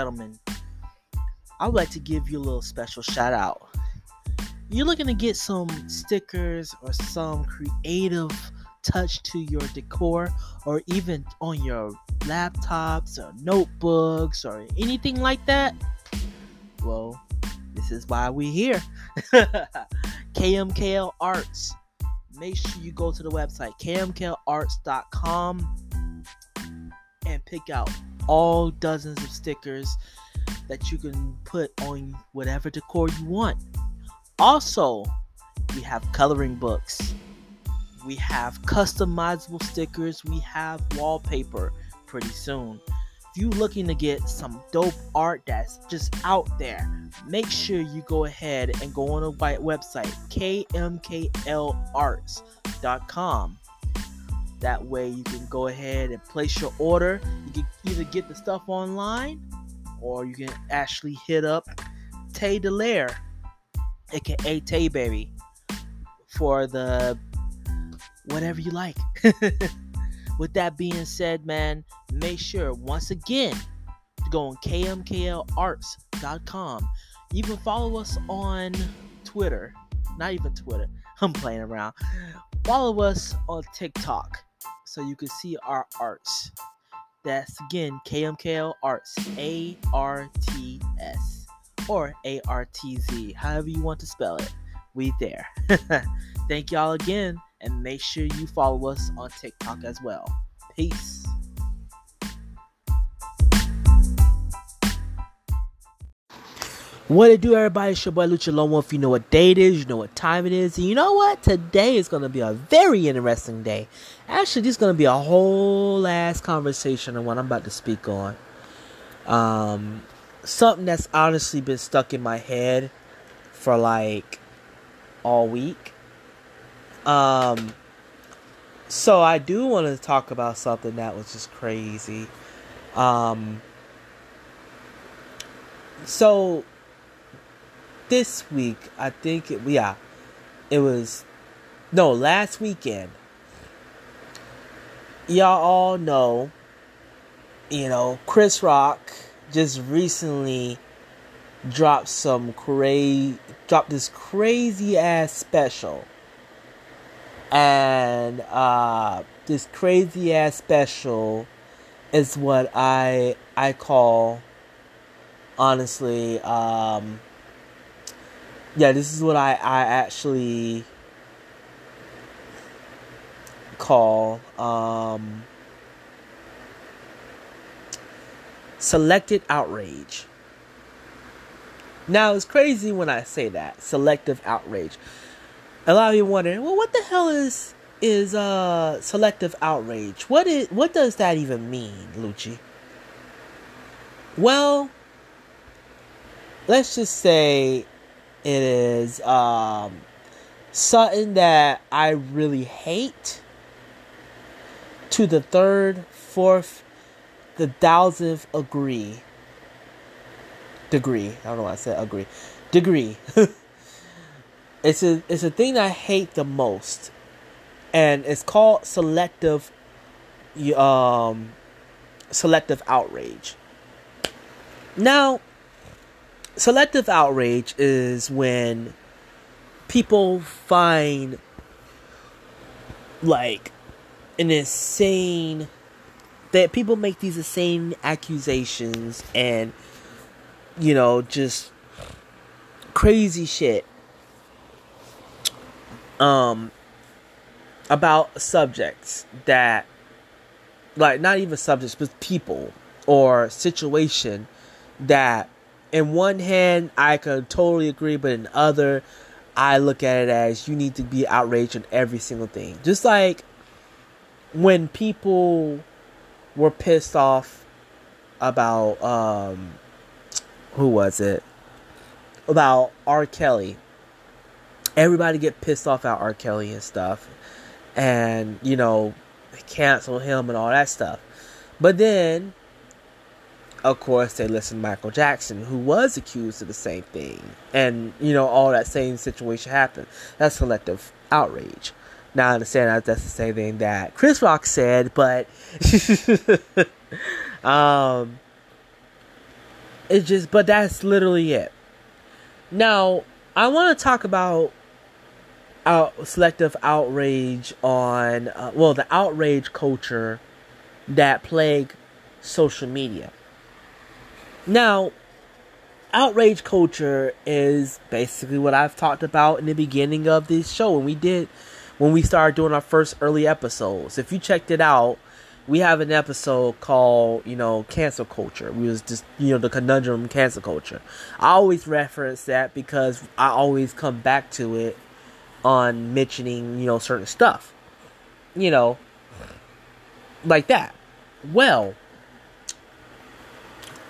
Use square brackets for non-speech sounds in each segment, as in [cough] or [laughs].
gentlemen. I would like to give you a little special shout out. You're looking to get some stickers or some creative touch to your decor, or even on your laptops or notebooks or anything like that? Well, this is why we're here. [laughs] KMKL Arts. Make sure you go to the website kmklarts.com and pick out all dozens of stickers that you can put on whatever decor you want. Also, we have coloring books. We have customizable stickers. We have wallpaper pretty soon. If you're looking to get some dope art that's just out there, make sure you go ahead and go on the website kmklarts.com. That way you can go ahead and place your order. You can either get the stuff online or you can actually hit up Tay Delaire, aka Tay Baby, for the whatever you like. [laughs] With that being said, man, make sure once again to go on kmklarts.com. You can follow us on Twitter. Not even Twitter. [laughs] I'm playing around. Follow us on TikTok so you can see our arts. That's again KMKL Arts, A R T S, or A R T Z, however you want to spell it. We there. [laughs] Thank y'all again, and make sure you follow us on TikTok as well. Peace. What it do, everybody? It's your boy Lucha Lomo. If you know what day it is, you know what time it is. And you know what? Today is going to be a very interesting day. Actually, this is going to be a whole ass conversation on what I'm about to speak on. Um, something that's honestly been stuck in my head for like all week. Um, so I do want to talk about something that was just crazy. Um, so this week, I think it, yeah, it was no last weekend. Y'all all know, you know, Chris Rock just recently dropped some crazy, dropped this crazy ass special, and uh, this crazy ass special is what I I call honestly um yeah, this is what I, I actually call um, selected outrage. Now, it's crazy when I say that selective outrage. A lot of you wondering, well, what the hell is is uh selective outrage? What is what does that even mean, Lucci? Well, let's just say it is um, something that I really hate. To the third, fourth, the thousandth agree. Degree. I don't know why I said agree. Degree. [laughs] it's a it's a thing I hate the most, and it's called selective. Um, selective outrage. Now, selective outrage is when people find like an insane that people make these insane accusations and you know just crazy shit um about subjects that like not even subjects but people or situation that in one hand, I can totally agree, but in other, I look at it as you need to be outraged on every single thing. Just like when people were pissed off about um who was it? About R. Kelly. Everybody get pissed off at R. Kelly and stuff. And, you know, cancel him and all that stuff. But then of course, they listen to Michael Jackson, who was accused of the same thing. And, you know, all that same situation happened. That's selective outrage. Now, I understand that that's the same thing that Chris Rock said, but, [laughs] um, It's just, but that's literally it. Now, I want to talk about out selective outrage on uh, well the outrage culture that plague social media. Now, outrage culture is basically what I've talked about in the beginning of this show when we did when we started doing our first early episodes. If you checked it out, we have an episode called, you know, cancel culture. We was just, you know, the conundrum cancel culture. I always reference that because I always come back to it on mentioning, you know, certain stuff. You know, like that. Well,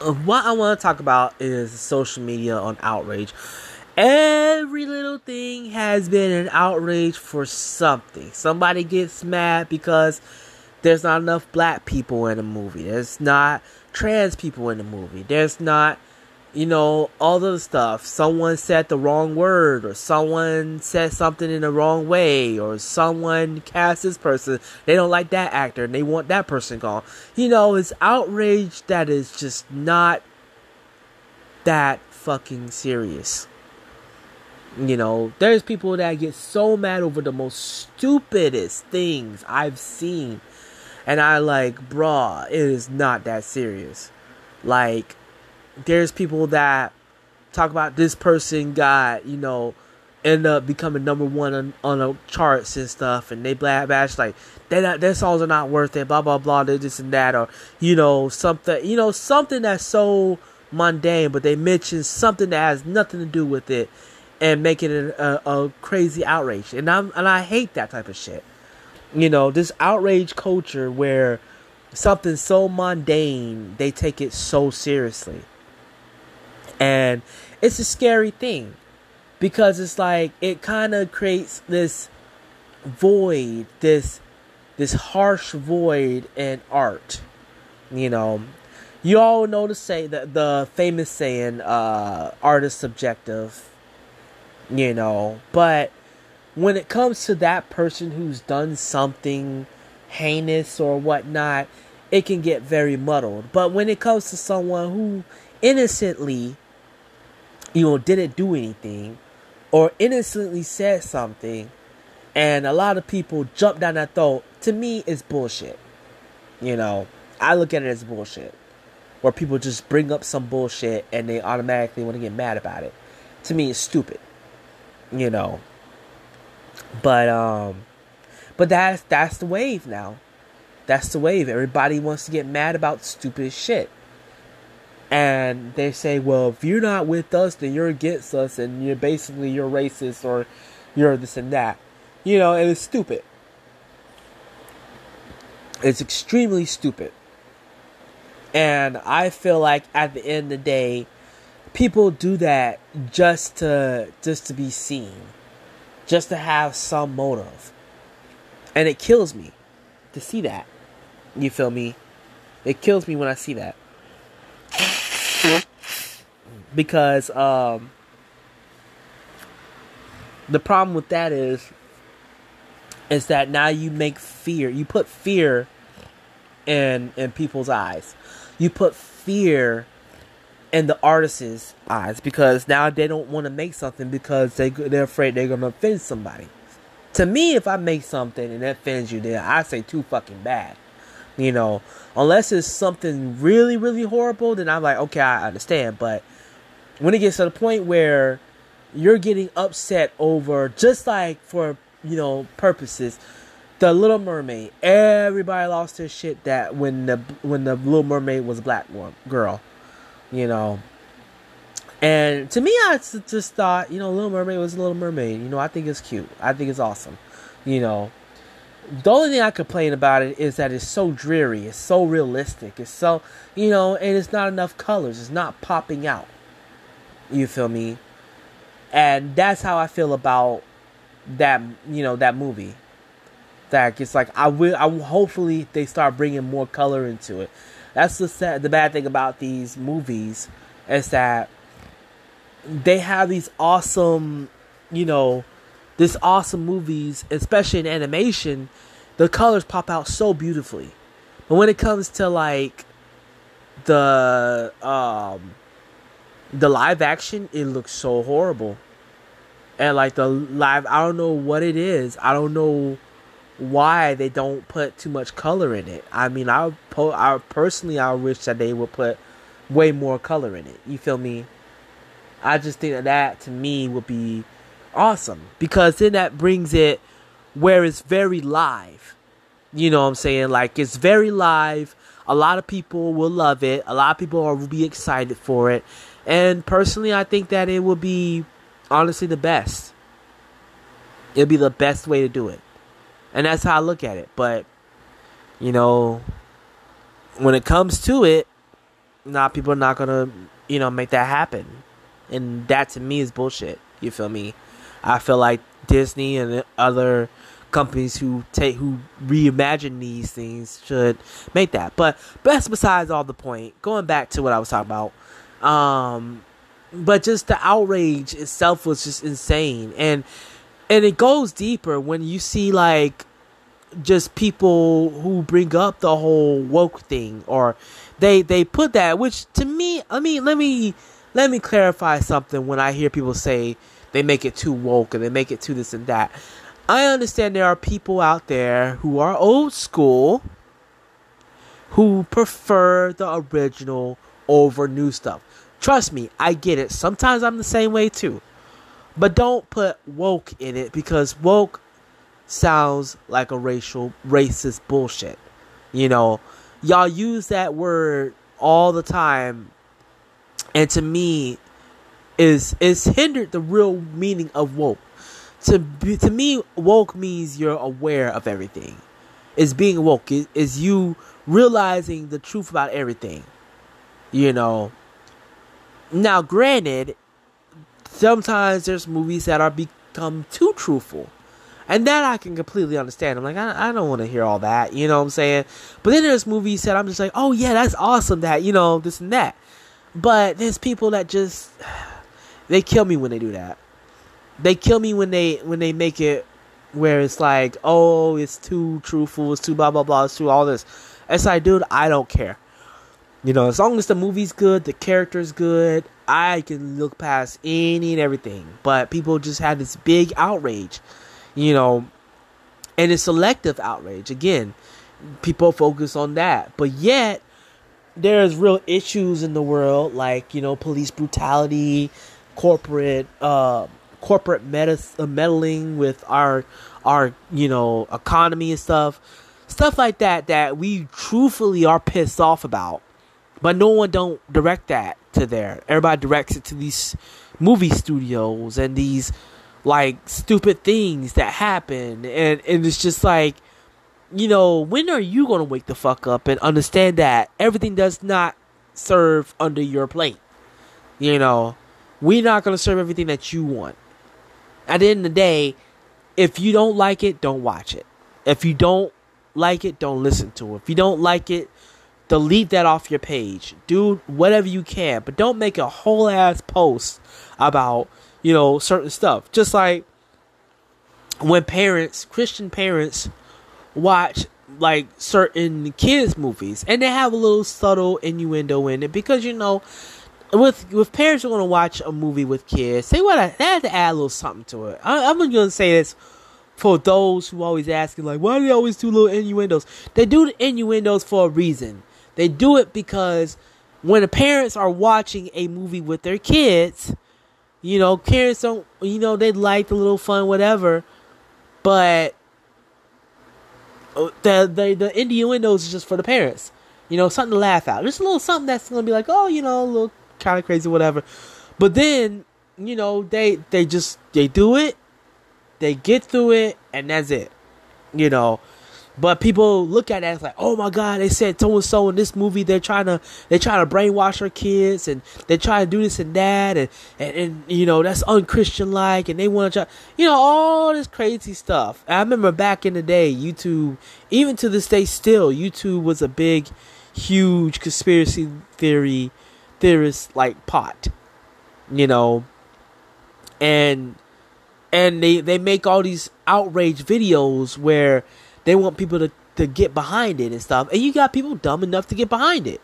what I want to talk about is social media on outrage. Every little thing has been an outrage for something. Somebody gets mad because there's not enough black people in a movie. There's not trans people in the movie. There's not you know, all the stuff. Someone said the wrong word, or someone said something in the wrong way, or someone cast this person. They don't like that actor and they want that person gone. You know, it's outrage that is just not that fucking serious. You know, there's people that get so mad over the most stupidest things I've seen. And I like, bruh, it is not that serious. Like, there's people that talk about this person got, you know, end up becoming number one on, on a charts and stuff, and they bash like they not, their songs are not worth it, blah blah blah, they're this and that, or you know something, you know something that's so mundane, but they mention something that has nothing to do with it, and make it a, a, a crazy outrage, and I'm and I hate that type of shit. You know, this outrage culture where something so mundane they take it so seriously. And it's a scary thing because it's like it kind of creates this void, this this harsh void in art. You know, you all know to say that the famous saying, uh, "Art is subjective." You know, but when it comes to that person who's done something heinous or whatnot, it can get very muddled. But when it comes to someone who innocently you know, didn't do anything or innocently said something and a lot of people jump down that throat, to me, it's bullshit. You know, I look at it as bullshit. Where people just bring up some bullshit and they automatically want to get mad about it. To me, it's stupid. You know. But, um, but that's, that's the wave now. That's the wave. Everybody wants to get mad about stupid shit and they say, well, if you're not with us, then you're against us, and you're basically you're racist or you're this and that. You know, and it's stupid. It's extremely stupid. And I feel like at the end of the day, people do that just to just to be seen, just to have some motive. And it kills me to see that. You feel me? It kills me when I see that because um, the problem with that is is that now you make fear you put fear in in people's eyes. You put fear in the artist's eyes because now they don't want to make something because they they're afraid they're gonna offend somebody. To me if i make something and that offends you then i say too fucking bad you know? Unless it's something really really horrible then i'm like okay i understand but when it gets to the point where you're getting upset over just like for you know purposes the little mermaid. Everybody lost their shit that when the when the little mermaid was a black girl you know. And to me i just thought you know little mermaid was a little mermaid. You know i think it's cute. I think it's awesome you know. The only thing i complain about it is that it's so dreary. It's so realistic. It's so you know and it's not enough colors. It's not popping out you feel me? And that's how I feel about that, you know, that movie. That it's like I will. I hopefully they start bringing more color into it. That's the sad, the bad thing about these movies is that they have these awesome, you know, this awesome movies, especially in animation. The colors pop out so beautifully, but when it comes to like the um the live action it looks so horrible. And like the live i don't know what it is. I don't know why they don't put too much color in it. I mean i po- i personally i wish that they would put way more color in it. You feel me? I just think that that to me would be awesome. Because then that brings it where it's very live. You know what i'm saying? Like it's very live. A lot of people will love it. A lot of people will be excited for it and personally, I think that it would be honestly the best. It'd be the best way to do it. And that's how I look at it. But, you know, when it comes to it, not people are not gonna, you know, make that happen. And that to me is bullshit. You feel me? I feel like Disney and other companies who take who reimagine these things should make that. But that's besides all the point. Going back to what I was talking about. Um, but just the outrage itself was just insane, and and it goes deeper when you see like just people who bring up the whole woke thing, or they they put that, which to me, I mean, let me let me clarify something. When I hear people say they make it too woke and they make it too this and that, I understand there are people out there who are old school who prefer the original over new stuff. Trust me, I get it. Sometimes I'm the same way too. But don't put woke in it because woke sounds like a racial racist bullshit. You know, y'all use that word all the time and to me is is hindered the real meaning of woke. To to me woke means you're aware of everything. Is being woke is you realizing the truth about everything. You know, now, granted, sometimes there's movies that are become too truthful. And that I can completely understand. I'm like, I, I don't want to hear all that, you know what I'm saying? But then there's movies that I'm just like, oh yeah, that's awesome that, you know, this and that. But there's people that just [sighs] they kill me when they do that. They kill me when they when they make it where it's like, oh, it's too truthful, it's too blah blah blah, it's too all this. It's like, dude, I don't care. You know, as long as the movie's good, the character's good, I can look past any and everything. But people just had this big outrage, you know, and it's selective outrage. Again, people focus on that. But yet, there's real issues in the world like, you know, police brutality, corporate, uh, corporate uh, meddling with our, our, you know, economy and stuff. Stuff like that that we truthfully are pissed off about but no one don't direct that to there. Everybody directs it to these movie studios and these like stupid things that happen and, and it's just like you know, when are you gonna wake the fuck up and understand that everything does not serve under your plate? You know, we're not gonna serve everything that you want. At the end of the day, if you don't like it, don't watch it. If you don't like it, don't listen to it. If you don't like it, delete that off your page. Do whatever you can, but don't make a whole ass post about, you know, certain stuff. Just like when parents, Christian parents, watch like certain kids movies and they have a little subtle innuendo in it because you know with with parents who want to watch a movie with kids they want to they have to add a little something to it I, i'm gonna say this for those who always asking like why do they always do little innuendos they do the innuendos for a reason they do it because when the parents are watching a movie with their kids, you know, parents don't, you know, they like the little fun, whatever, but uh, the the the innuendos is just for the parents, you know, something to laugh at. Just a little something that's gonna be like, oh, you know, a little kind of crazy, whatever. But then, you know, they they just they do it, they get through it, and that's it. You know, but people look at as like, oh my god, they said so and so in this movie they're trying to they're trying to brainwash our kids and they're trying to do this and that and and, and you know that's unchristian like and they want to try you know all this crazy stuff. I remember back in the day, YouTube, even to this day, still YouTube was a big, huge conspiracy theory theorist like pot, you know, and and they they make all these outrage videos where they want people to, to get behind it and stuff. And you got people dumb enough to get behind it.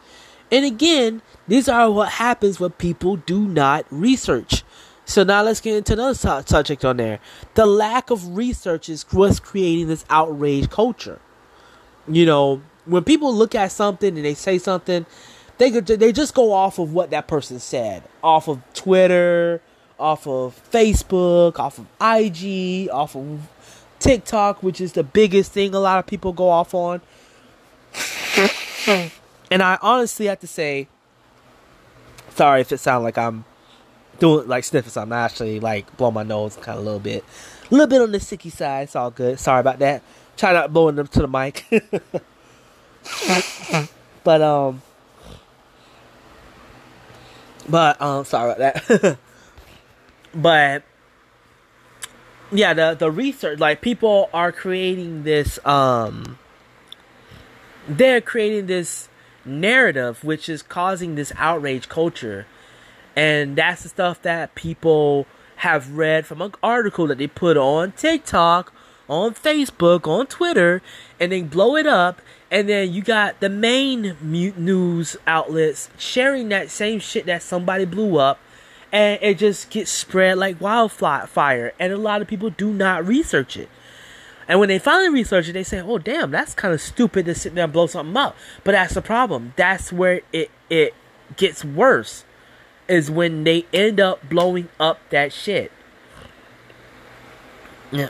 And again, These are what happens when people do not research. So now let's get into another subject on there. The lack of research is what's creating this outrage culture. You know, when people look at something and they say something, they they just go off of what that person said, off of Twitter, off of Facebook, off of IG, off of TikTok, which is the biggest thing a lot of people go off on. and I honestly have to say, sorry if it sounds like I'm doing like sniffing something. I actually like blow my nose kind of a little bit, a little bit on the sicky side. It's all good. Sorry about that. Try not blowing them to the mic. [laughs] but um, but um, sorry about that. [laughs] but yeah, the the research like people are creating this um they're creating this narrative which is causing this outrage culture. And that's the stuff that people have read from an article that they put on TikTok, on Facebook, on Twitter, and they blow it up. And then you got the main news outlets sharing that same shit that somebody blew up and it just gets spread like wildfire. And a lot of people do not research it. And when they finally research it, they say, "Oh, damn, that's kind of stupid to sit there and blow something up." But that's the problem. That's where it it gets worse. Is when they end up blowing up that shit. [clears throat] you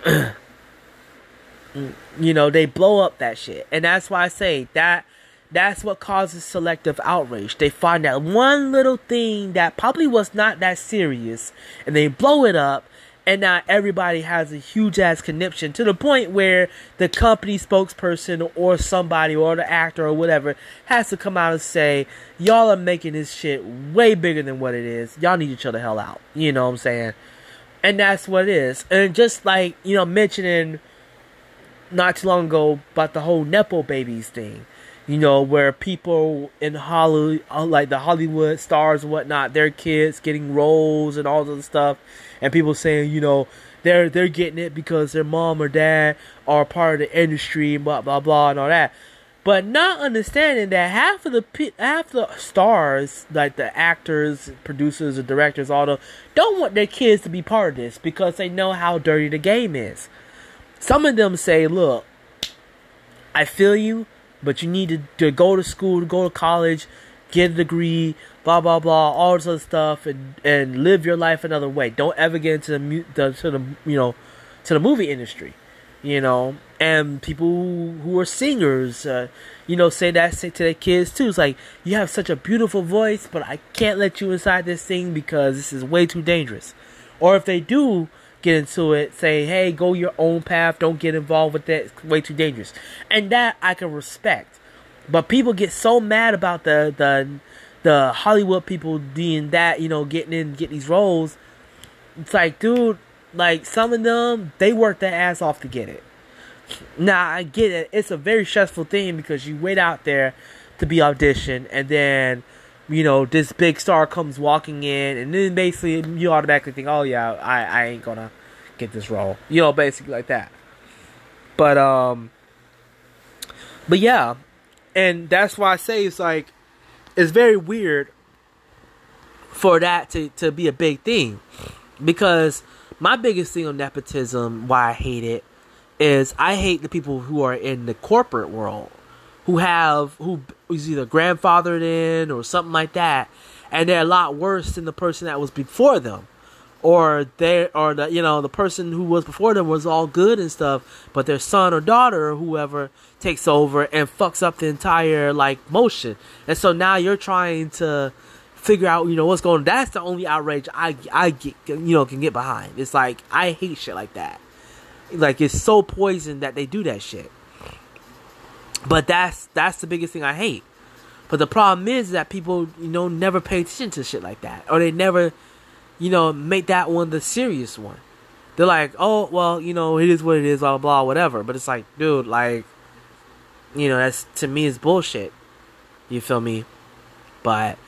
know, they blow up that shit, and that's why I say that that's what causes selective outrage. They find that one little thing that probably was not that serious and they blow it up and now everybody has a huge ass conniption to the point where the company spokesperson or somebody or the actor or whatever has to come out and say, Y'all are making this shit way bigger than what it is. Y'all need to chill the hell out. You know what I'm saying? And that's what it is. And just like, you know, mentioning not too long ago about the whole Nepo babies thing you know, where people in Hollywood, uh, like the Hollywood stars and whatnot, their kids getting roles and all this stuff, and people saying, you know, they're they're getting it because their mom or dad are part of the industry, blah blah blah, and all that. But not understanding that half of the half the stars, like the actors, producers, or directors, all the don't want their kids to be part of this because they know how dirty the game is. Some of them say, "Look, I feel you." But you need to, to go to school, to go to college, get a degree, blah blah blah, all this other stuff, and and live your life another way. Don't ever get into the, the to the you know to the movie industry, you know. And people who who are singers, uh, you know, say that say to their kids too. It's like you have such a beautiful voice, but I can't let you inside this thing because this is way too dangerous. Or if they do, get into it, say, hey, go your own path, don't get involved with that, it's way too dangerous. And that I can respect. But people get so mad about the the the Hollywood people being that, you know, getting in getting these roles. It's like, dude, like some of them, they work their ass off to get it. Now I get it. It's a very stressful thing because you wait out there to be auditioned and then you know, this big star comes walking in, and then basically you automatically think, oh yeah, I, I ain't gonna get this role, you know, basically like that. But um, but yeah, and that's why I say it's like it's very weird for that to to be a big thing. Because my biggest thing on nepotism, why I hate it, is I hate the people who are in the corporate world who have who is either grandfathered in or something like that, and they're a lot worse than the person that was before them, or they or the you know the person who was before them was all good and stuff, but their son or daughter or whoever takes over and fucks up the entire like motion, and so now you're trying to figure out you know what's going on. That's the only outrage I I get you know can get behind. It's like I hate shit like that. Like it's so poison that they do that shit. But that's that's the biggest thing I hate. But the problem is that people, you know, never pay attention to shit like that, or they never, you know, make that one the serious one. They're like, oh, well, you know, it is what it is, blah blah, whatever. But it's like, dude, like, you know, that's to me is bullshit. You feel me? But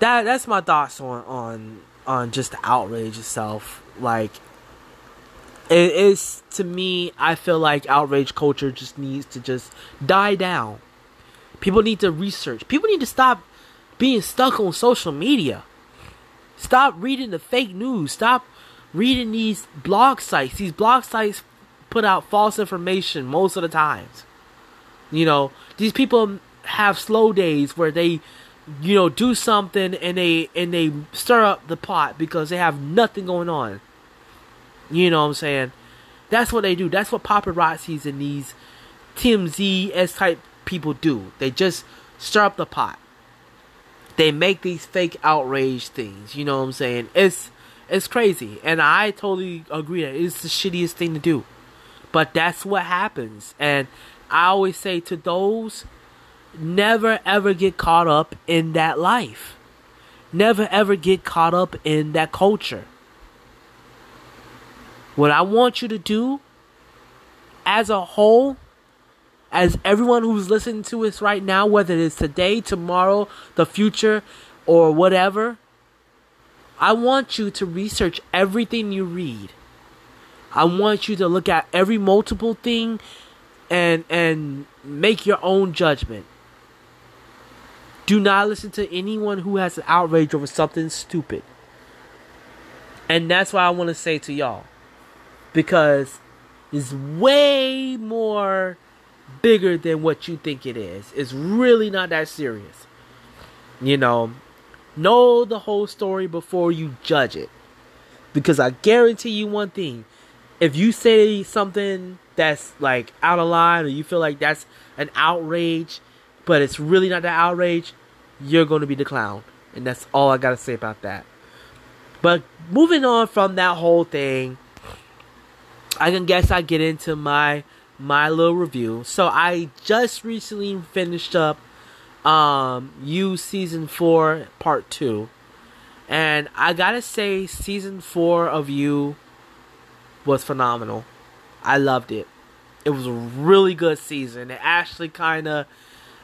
that that's my thoughts on on on just the outrage itself. Like, it is to me i feel like outrage culture just needs to just die down people need to research people need to stop being stuck on social media. Stop reading the fake news. Stop reading these blog sites. These blog sites put out false information most of the times. You know, these people have slow days where they you know do something and they and they stir up the pot because they have nothing going on. You know what I'm saying? That's what they do. That's what paparazzis and these TMZ S type people do. They just stir up the pot. They make these fake outrage things. You know what I'm saying? It's it's crazy, and I totally agree that it's the shittiest thing to do. But that's what happens, and I always say to those, never ever get caught up in that life. Never ever get caught up in that culture. What I want you to do as a whole as everyone who's listening to us right now, whether it's today, tomorrow, the future, or whatever, I want you to research everything you read. I want you to look at every multiple thing and and make your own judgment. Do not listen to anyone who has an outrage over something stupid. And that's what I want to say to y'all. Because it's way more bigger than what you think it is. It's really not that serious. You know, know the whole story before you judge it. Because I guarantee you one thing if you say something that's like out of line or you feel like that's an outrage, but it's really not that outrage, you're going to be the clown. And that's all I got to say about that. But moving on from that whole thing, I can guess I get into my my little review. So I just recently finished up um You season 4 part 2. And I got to say season 4 of You was phenomenal. I loved it. It was a really good season. It actually kind of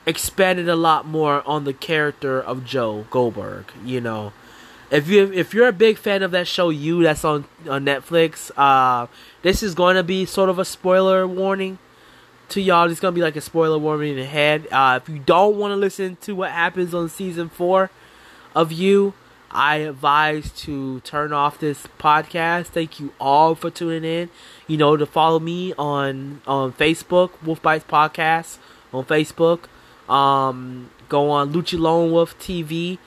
expanded a lot more on the character of Joe Goldberg, you know if you if you're a big fan of that show you that's on on netflix uh this is going to be sort of a spoiler warning to y'all. It's going to be like a spoiler warning ahead uh if you don't want to listen to what happens on season four of you i advise to turn off this podcast. Thank you all for tuning in. You know to follow me on on facebook wolf bites podcast on facebook. Um go on lucha lone wolf tv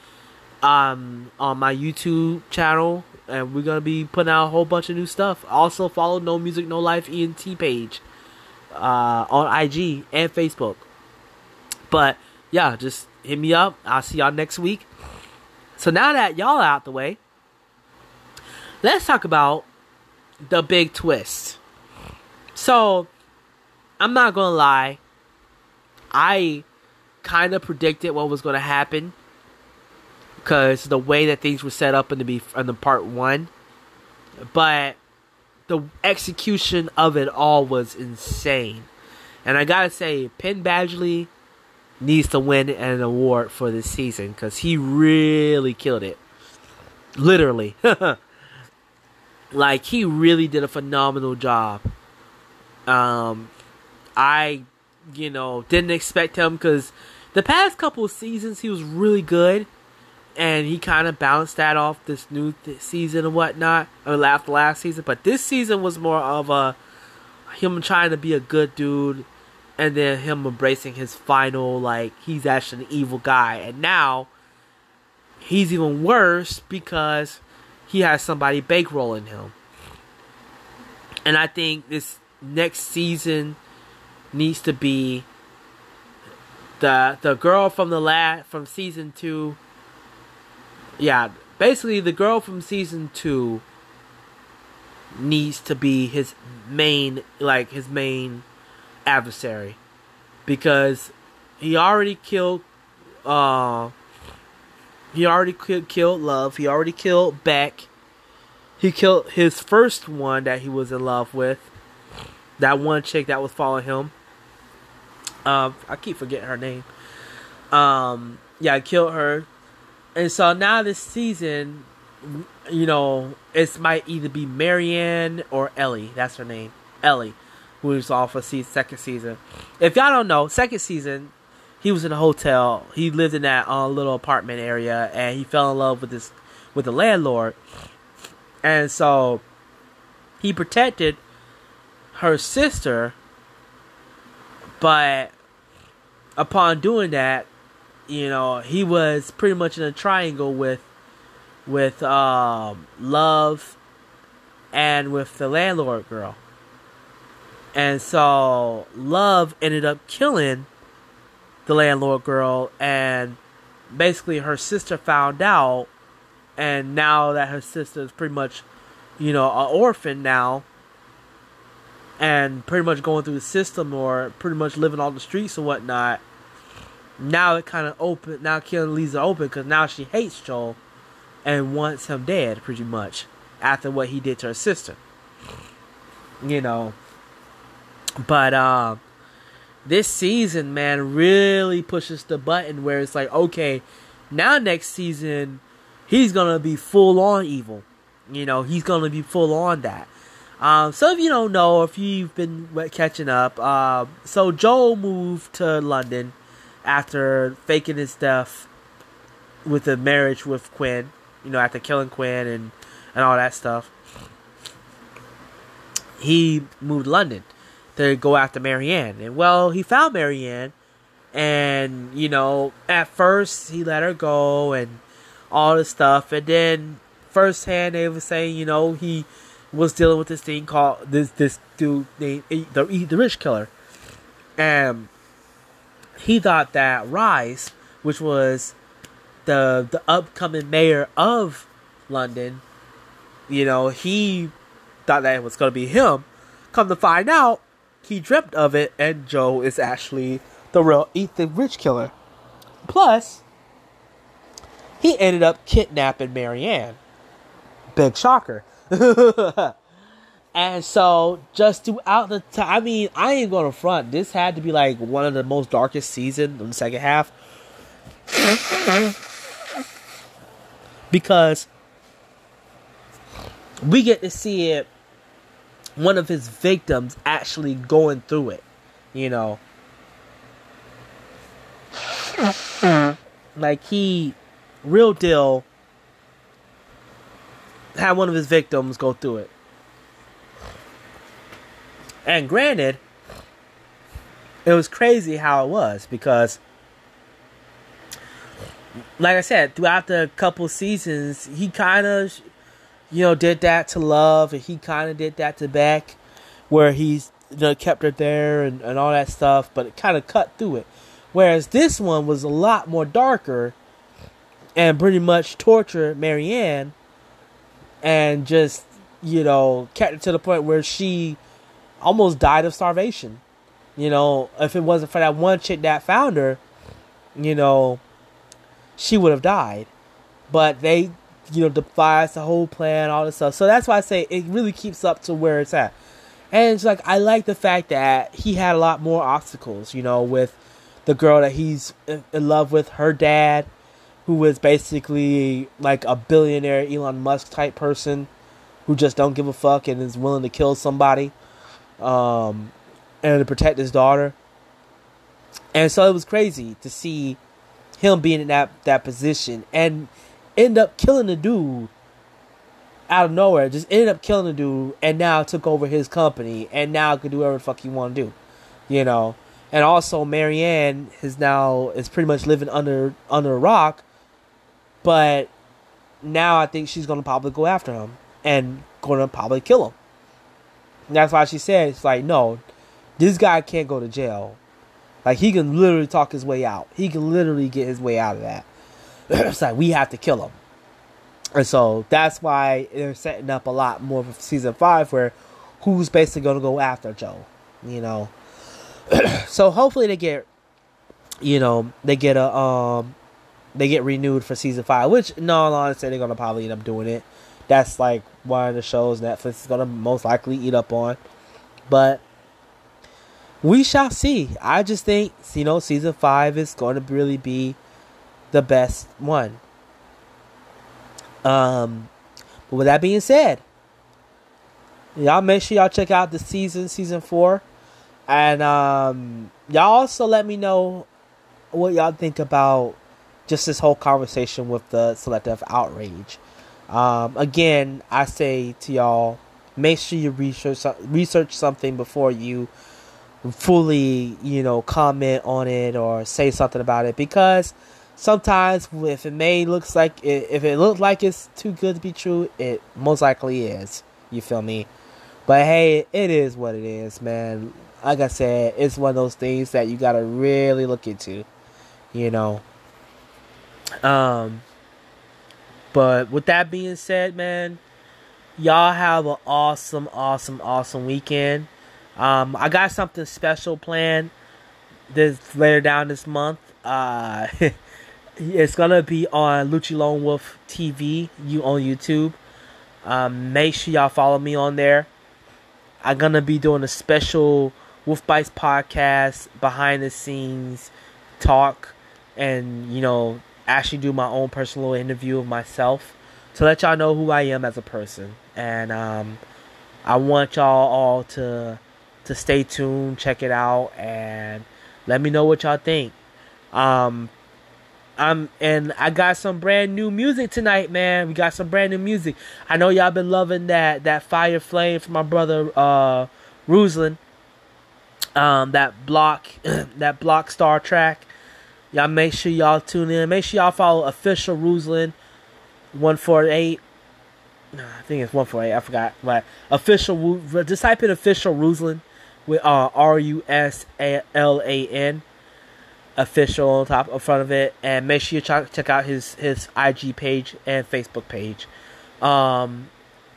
um, on my YouTube channel, and we're gonna be putting out a whole bunch of new stuff. Also, follow No Music No Life ENT page uh, on IG and Facebook. But yeah, just hit me up. I'll see y'all next week. So now that y'all are out the way, let's talk about the big twist. So I'm not gonna lie, I kind of predicted what was gonna happen because the way that things were set up in the in the part one, but the execution of it all was insane. And I gotta say, Penn Badgley needs to win an award for this season because he really killed it. Literally. [laughs] like, he really did a phenomenal job. Um, I, you know, didn't expect him because the past couple seasons he was really good and he kind of bounced that off this new th- season and whatnot, or last last season. But this season was more of a him trying to be a good dude, and then him embracing his final like he's actually an evil guy. And now he's even worse because he has somebody bankrolling him. And I think this next season needs to be the the girl from the last from season two yeah, basically the girl from season two needs to be his main, like his main adversary, because he already killed. Uh, he already killed Love. He already killed Beck. He killed his first one that he was in love with. That one chick that was following him. Um, I keep forgetting her name. Um, yeah, I killed her. And so now this season, you know, it might either be Marianne or Ellie. That's her name, Ellie, who's off for se- second season. If y'all don't know, second season, he was in a hotel. He lived in that uh, little apartment area, and he fell in love with this with the landlord, and so he protected her sister, but upon doing that, you know, he was pretty much in a triangle with with um, love and with the landlord girl. And so Love ended up killing the landlord girl and basically her sister found out and now that her sister is pretty much you know an orphan now and pretty much going through the system or pretty much living on the streets or whatnot now it kind of open now killing leaves it open because now she hates joel and wants him dead pretty much after what he did to her sister you know but um this season, man, really pushes the button where it's like, okay, now next season, he's gonna be full on evil. You know, he's gonna be full on that. Um, so if you don't know, if you've been catching up, uh, so Joel moved to London after faking his death with the marriage with Quinn. You know, after killing Quinn and and all that stuff, he moved to London to go after Marianne. And well, he found Marianne, and you know, at first he let her go and all this stuff, and then firsthand they were saying, you know, he was dealing with this thing called this this dude named the the rich killer, and he thought that Rice, which was the the upcoming mayor of London, you know, he thought that it was gonna be him. Come to find out, he dreamt of it, and Joe is actually the real Eat the Rich killer. Plus, he ended up kidnapping Marianne. Big shocker. [laughs] and so, just throughout the time, I mean, I ain't gonna front. This had to be like one of the most darkest seasons in the second half. because we get to see it one of his victims actually going through it, you know. like he real deal had one of his victims go through it. And granted, it was crazy how it was because like I said, throughout the couple seasons, he kind of you know, did that to Love, and he kind of did that to Beck, where he's you know, kept her there and, and all that stuff, but it kind of cut through it. Whereas this one was a lot more darker and pretty much tortured Marianne and just, you know, kept it to the point where she almost died of starvation. You know, if it wasn't for that one chick that found her, you know, she would have died. But they you know, devise the whole plan, all this stuff. So that's why I say it really keeps up to where it's at. And it's like I like the fact that he had a lot more obstacles, you know, with the girl that he's in love with, her dad, who was basically like a billionaire Elon Musk type person who just don't give a fuck and is willing to kill somebody um, and to protect his daughter. And so it was crazy to see him being in that that position and end up killing the dude out of nowhere. Just ended up killing the dude, and now took over his company, and now can do whatever the fuck he want to do, you know. And also, Marianne is now is pretty much living under under a rock, but now I think she's gonna probably go after him and gonna probably kill him. And that's why she said it's like no, this guy can't go to jail. Like he can literally talk his way out. He can literally get his way out of that. [clears throat] it's like we have to kill him. And so that's why they're setting up a lot more for season five, where who's basically going to go after Joe, you know. [clears throat] so hopefully they get, you know, they get a um, they get renewed for season five. Which, no, honestly, they're going to probably end up doing it. That's like one of the shows Netflix is to most likely eat up on, but we shall see. I just think you know season five is going to really be the best one. Um, but with that being said, y'all make sure y'all check out the season, season four, and um, y'all also let me know what y'all think about just this whole conversation with the selective outrage. Um, again, I say to y'all, make sure you research research something before you fully, you know, comment on it or say something about it because sometimes if it may looks like it, if it looks like it's too good to be true, it most likely is. You feel me? But hey, it is what it is, man. Like I said, it's one of those things that you gotta really look into. You know. Um. But with that being said, man, y'all have an awesome, awesome, awesome weekend. Um, I got something special planned this later down this month. Uh, [laughs] it's gonna be on Lucci Lone Wolf TV, you on YouTube. Um, make sure y'all follow me on there. I'm gonna be doing a special Wolf Bites podcast, behind the scenes talk, and you know actually do my own personal interview of myself to let y'all know who I am as a person. And um, I want y'all all to to stay tuned, check it out, and let me know what y'all think. Um, I'm and I got some brand new music tonight, man. We got some brand new music. I know y'all been loving that that Fire Flame from my brother uh Ruslan. Um, that block [clears throat] that block star track. Y'all make sure y'all tune in. Make sure y'all follow official Ruslan one four eight. I think it's one four eight. I forgot. But official, just type in official Ruslan with uh, R U S L A N official on top in front of it, and make sure you check check out his his IG page and Facebook page. Um,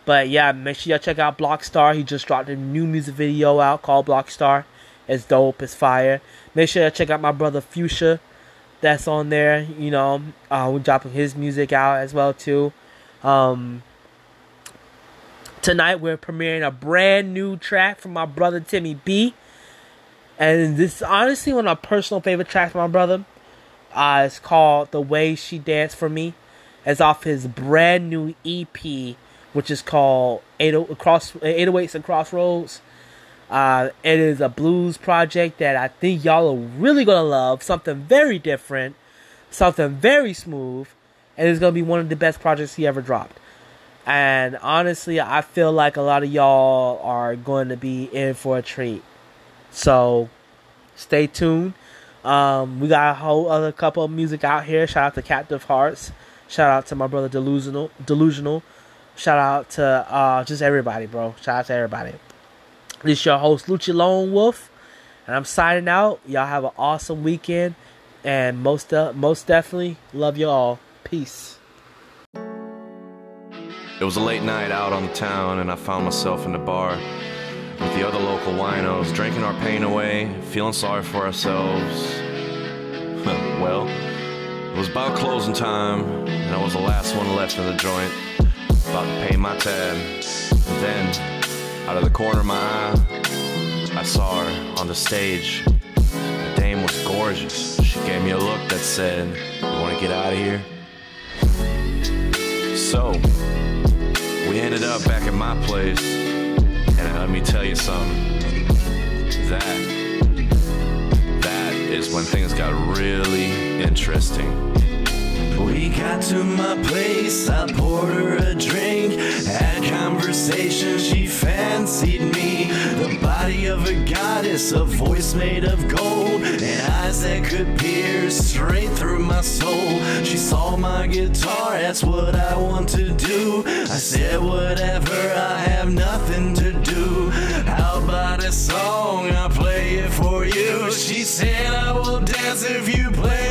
but yeah, make sure y'all check out Blockstar. He just dropped a new music video out called Blockstar. It's dope. It's fire. Make sure y'all check out my brother Fuchsia that's on there. You know, uh, we're dropping his music out as well too. Um, tonight we're premiering a brand new track from my brother Timmy B, and this is honestly one of my personal favorite tracks from my brother. Uh, it's called "The Way She Danced for Me." It's off his brand new EP, which is called 80, Across 808s and Crossroads. Uh, it is a blues project that I think y'all are really gonna love. Something very different, something very smooth, and it's gonna be one of the best projects he ever dropped. And honestly, I feel like a lot of y'all are going to be in for a treat. So, stay tuned. Um, we got a whole other couple of music out here. Shout out to Captive Hearts. Shout out to my brother Delusional. Delusional. Shout out to uh, just everybody, bro. Shout out to everybody. This is your host, Lucci Lone Wolf, and I'm signing out. Y'all have an awesome weekend, and most uh, most definitely love you all. Peace. It was a late night out on the town, and I found myself in the bar with the other local winos, drinking our pain away, feeling sorry for ourselves. [laughs] well, it was about closing time, and I was the last one left in the joint, about to pay my tab. And then out of the corner of my eye, I saw her on the stage. The dame was gorgeous. She gave me a look that said, You wanna get out of here? So, we ended up back at my place, and let me tell you something. That, that is when things got really interesting. We got to my place, I poured her a drink, had conversation, she fancied me. The body of a goddess, a voice made of gold, and eyes that could pierce straight through my soul. She saw my guitar, that's what I want to do. I said, whatever, I have nothing to do. How about a song? I'll play it for you. She said, I will dance if you play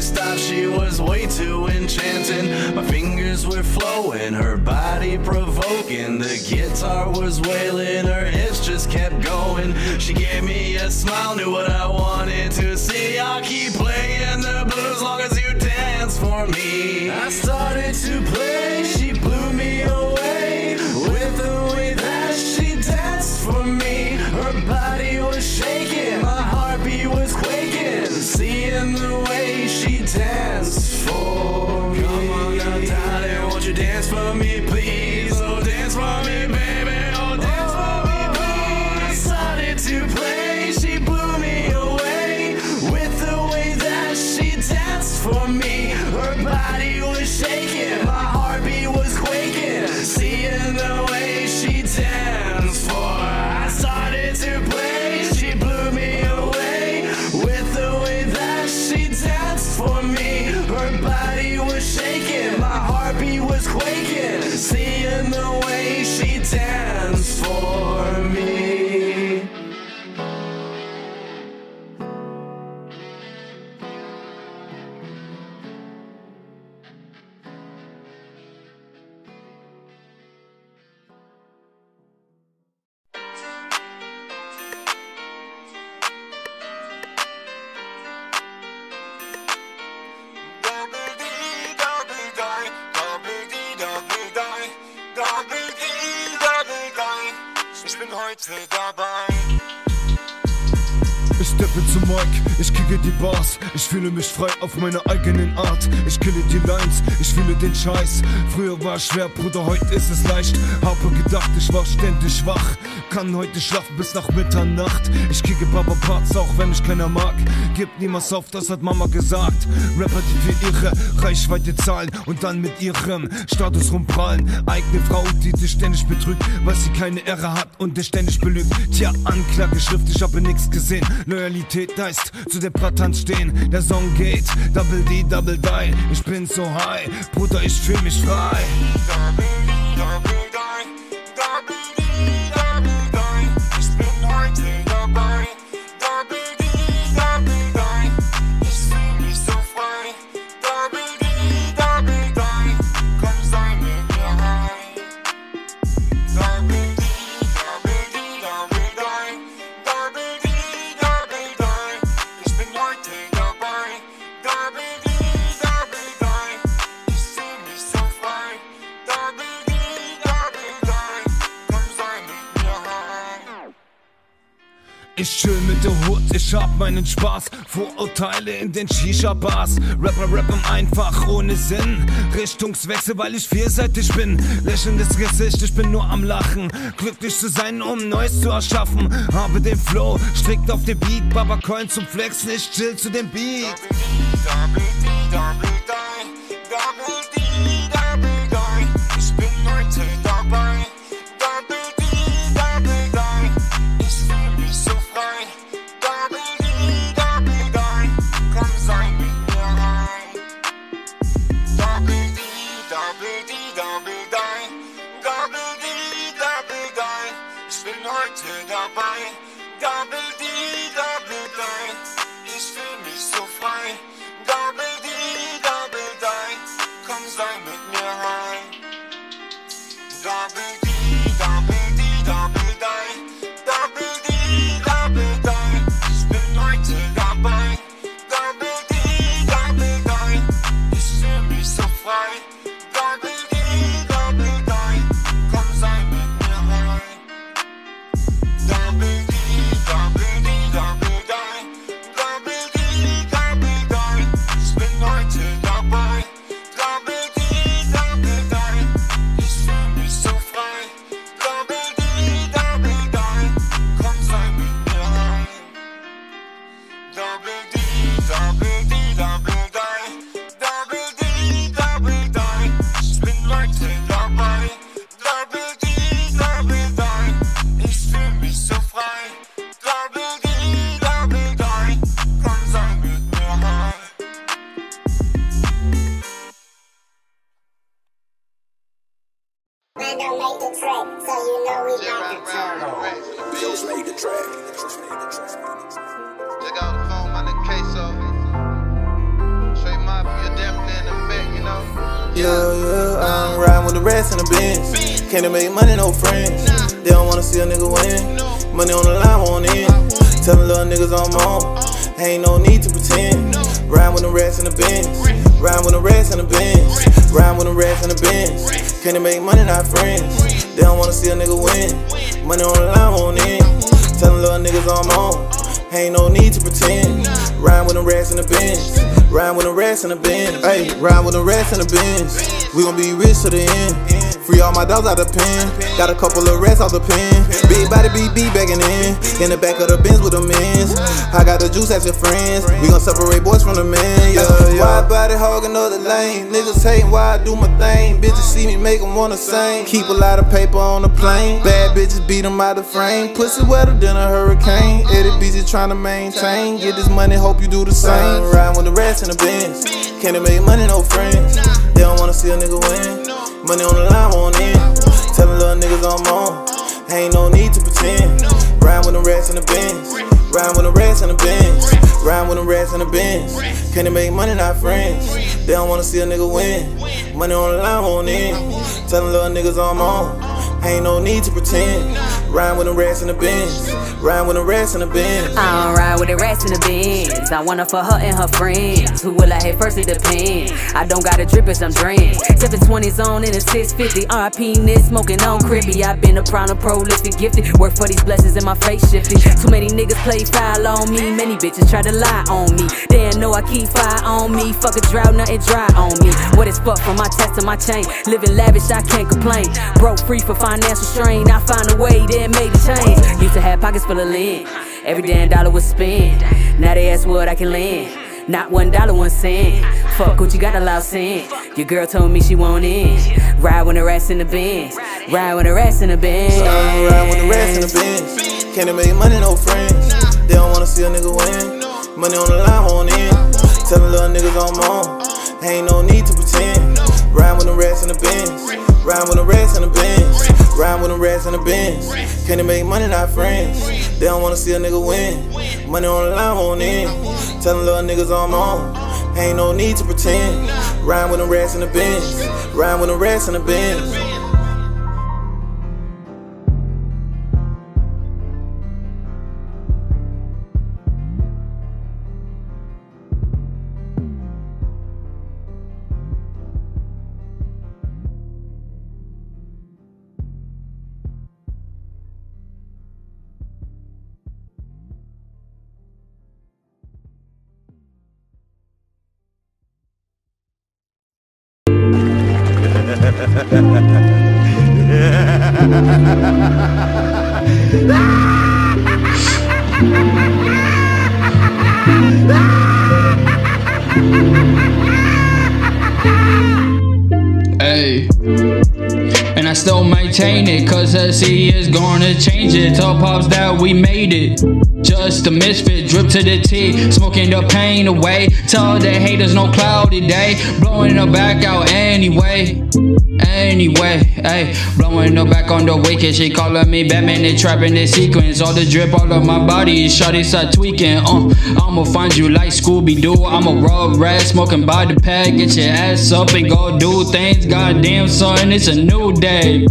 Stop! off, she was way too enchanting. My fingers were flowing, her body provoking. The guitar was wailing, her hips just kept going. She gave me a smile, knew what I wanted to see. I'll keep playing the blues long as you dance for me. I started to play, she blew me away. With the way that she danced for me, her body was shaking, my heartbeat was quaking. Seeing the fühle mich frei auf meiner eigenen Art. Ich kille die Lines, ich fühle den Scheiß. Früher war es schwer, Bruder, heute ist es leicht. Habe gedacht, ich war ständig wach kann heute schlafen bis nach Mitternacht. Ich kicke Baba Parts, auch wenn mich keiner mag. Gib niemals auf, das hat Mama gesagt. Rapper, die für ihre Reichweite zahlen und dann mit ihrem Status rumprallen. Eigene Frau, die sich ständig betrügt, weil sie keine Ehre hat und dich ständig belügt. Tja, Anklage, Schrift, ich habe nichts gesehen. Loyalität heißt zu der Pratanz stehen. Der Song geht Double D, Double Die. Ich bin so high, Bruder, ich fühl mich frei. alte Hut, ich hab meinen Spaß. Vorurteile in den Shisha-Bars. Rapper rappen einfach ohne Sinn. Richtungswechsel, weil ich vielseitig bin. Lächelndes Gesicht, ich bin nur am Lachen. Glücklich zu sein, um Neues zu erschaffen. Habe den Flow, strikt auf den Beat. Baba Coin zum Flex, nicht chill zu dem Beat. They make money, not friends? They don't wanna see a nigga win. Money on the line, won't in. Tellin' little niggas I'm on. Ain't no need to pretend. Ride with the rest in the bins. Ride with the rest in the bins. Hey, ride with the rest in the bins. We gon' be rich to the end. Free all my dogs out the pen. Got a couple of rest out the pen. Big body BB begging in. In the back of the bins with the men's. I got the juice as your friends. We gon' separate boys from the men. Yeah, yeah. Wide body hogging another lane. Niggas hating why I do my thing. Bitches see me make them wanna sing. Keep a lot of paper on the plane. Bad bitches beat them out the frame. Pussy wetter than a hurricane. Eddie busy trying to maintain. Get this money, hope you do the same. Ride with the rest in the bins. Can't make money, no friends. They don't wanna see a nigga win. Money on the line, won't in. Tellin' little niggas I'm on. Ain't no need to pretend. Ride with the rest in the bins. Ride with the rest in the bins. Ride with the rest in the bins. Can they make money, not friends? They don't wanna see a nigga win. Money on the line, won't in. Tellin' little niggas I'm on. Ain't no need to pretend. Ride with the rest in the bins. Ride with the rats in the bins. I don't ride with the rats in the bins. I want her for her and her friends. Who will I hit first? It depends. I don't got a drip as I'm drained. 720s on in a 650. RP Nit smoking on crippy. i been a prime, prolific, gifted. Work for these blessings in my face shifting. Too many niggas play foul on me. Many bitches try to lie on me. They know I keep fire on me. Fuck a drought, nothing dry on me. What is fuck from my test to my chain? Living lavish, I can't complain. Broke free for financial strain. I find a way, then made the change. Used to have pockets full of lint. Every damn dollar was spent. Now they ask what I can lend. Not one dollar, one cent. Fuck what you got a loud cent. Your girl told me she want in. Ride when the rats in the bins. Ride when the rats in the bins. Ride with the rats in the bins. Can't make money, no friends. They don't wanna see a nigga win. Money on the line, won't in. Tellin' little niggas I'm on. Ain't no need to pretend. Ride with the rats in the bins. Ride with the rest in the bins. Ride with the rest in the bins. Can they make money, not friends? They don't wanna see a nigga win. Money on the line, won't in. Tellin' little niggas I'm on. Ain't no need to pretend. Ride with the rest in the bins. Ride with the rest in the bins. Cause is gonna change it. Tell pops that we made it. Just a misfit, drip to the T, smoking the pain away. Tell the haters no cloudy day, blowing the back out anyway. Anyway, hey, blowing the back on the wicked. She calling me Batman, they trapping the sequence. All the drip all of my body, shawty start tweaking. Uh, I'ma find you like Scooby Doo. I'm a raw rat, smoking by the pack. Get your ass up and go do things. Goddamn, son, it's a new day.